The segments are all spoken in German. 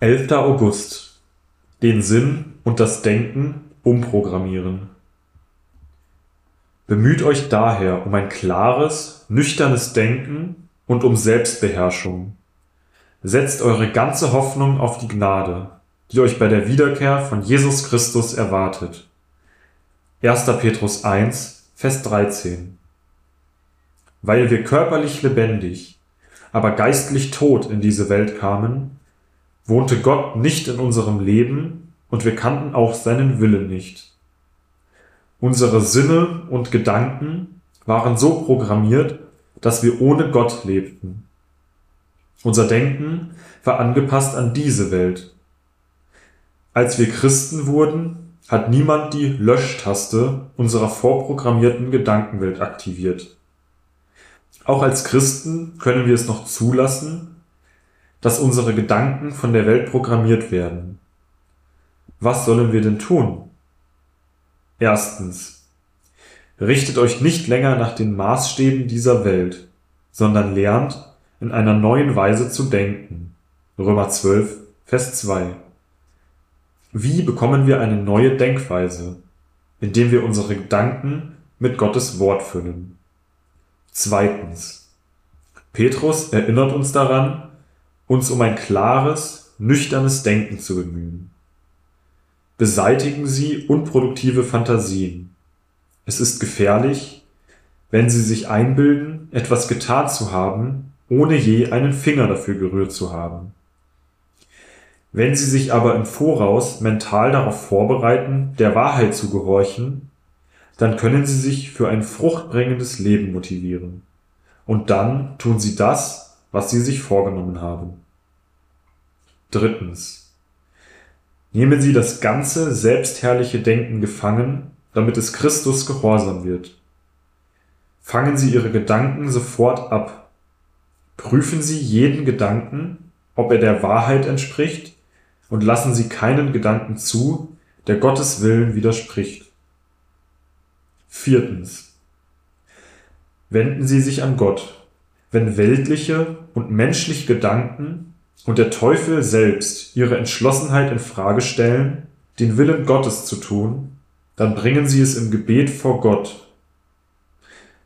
11. August. Den Sinn und das Denken umprogrammieren. Bemüht euch daher um ein klares, nüchternes Denken und um Selbstbeherrschung. Setzt eure ganze Hoffnung auf die Gnade, die euch bei der Wiederkehr von Jesus Christus erwartet. 1. Petrus 1, Vers 13. Weil wir körperlich lebendig, aber geistlich tot in diese Welt kamen, wohnte Gott nicht in unserem Leben und wir kannten auch seinen Willen nicht. Unsere Sinne und Gedanken waren so programmiert, dass wir ohne Gott lebten. Unser Denken war angepasst an diese Welt. Als wir Christen wurden, hat niemand die Löschtaste unserer vorprogrammierten Gedankenwelt aktiviert. Auch als Christen können wir es noch zulassen, dass unsere Gedanken von der Welt programmiert werden. Was sollen wir denn tun? Erstens. Richtet euch nicht länger nach den Maßstäben dieser Welt, sondern lernt, in einer neuen Weise zu denken. Römer 12, Vers 2. Wie bekommen wir eine neue Denkweise? Indem wir unsere Gedanken mit Gottes Wort füllen. Zweitens. Petrus erinnert uns daran, uns um ein klares, nüchternes Denken zu bemühen. Beseitigen Sie unproduktive Fantasien. Es ist gefährlich, wenn Sie sich einbilden, etwas getan zu haben, ohne je einen Finger dafür gerührt zu haben. Wenn Sie sich aber im Voraus mental darauf vorbereiten, der Wahrheit zu gehorchen, dann können Sie sich für ein fruchtbringendes Leben motivieren. Und dann tun Sie das, was sie sich vorgenommen haben. Drittens. Nehmen Sie das ganze selbstherrliche Denken gefangen, damit es Christus gehorsam wird. Fangen Sie Ihre Gedanken sofort ab. Prüfen Sie jeden Gedanken, ob er der Wahrheit entspricht, und lassen Sie keinen Gedanken zu, der Gottes Willen widerspricht. Viertens. Wenden Sie sich an Gott wenn weltliche und menschliche Gedanken und der Teufel selbst ihre Entschlossenheit in Frage stellen, den Willen Gottes zu tun, dann bringen sie es im Gebet vor Gott.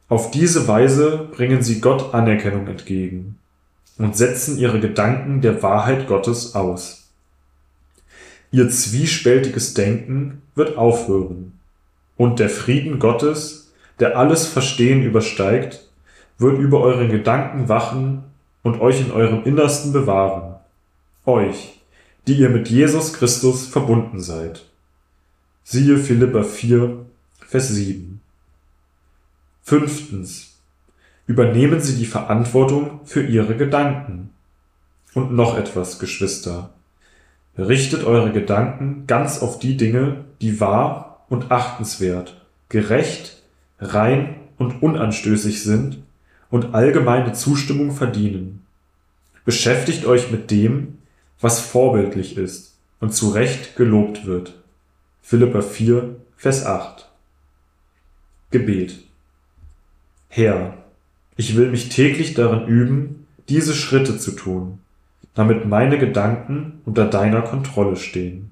Auf diese Weise bringen sie Gott Anerkennung entgegen und setzen ihre Gedanken der Wahrheit Gottes aus. Ihr zwiespältiges Denken wird aufhören und der Frieden Gottes, der alles Verstehen übersteigt, wird über eure Gedanken wachen und euch in eurem Innersten bewahren. Euch, die ihr mit Jesus Christus verbunden seid. Siehe Philippa 4, Vers 7. Fünftens. Übernehmen Sie die Verantwortung für Ihre Gedanken. Und noch etwas, Geschwister. Richtet eure Gedanken ganz auf die Dinge, die wahr und achtenswert, gerecht, rein und unanstößig sind und allgemeine Zustimmung verdienen. Beschäftigt euch mit dem, was vorbildlich ist und zu Recht gelobt wird. Philippa 4, Vers 8. Gebet. Herr, ich will mich täglich darin üben, diese Schritte zu tun, damit meine Gedanken unter deiner Kontrolle stehen.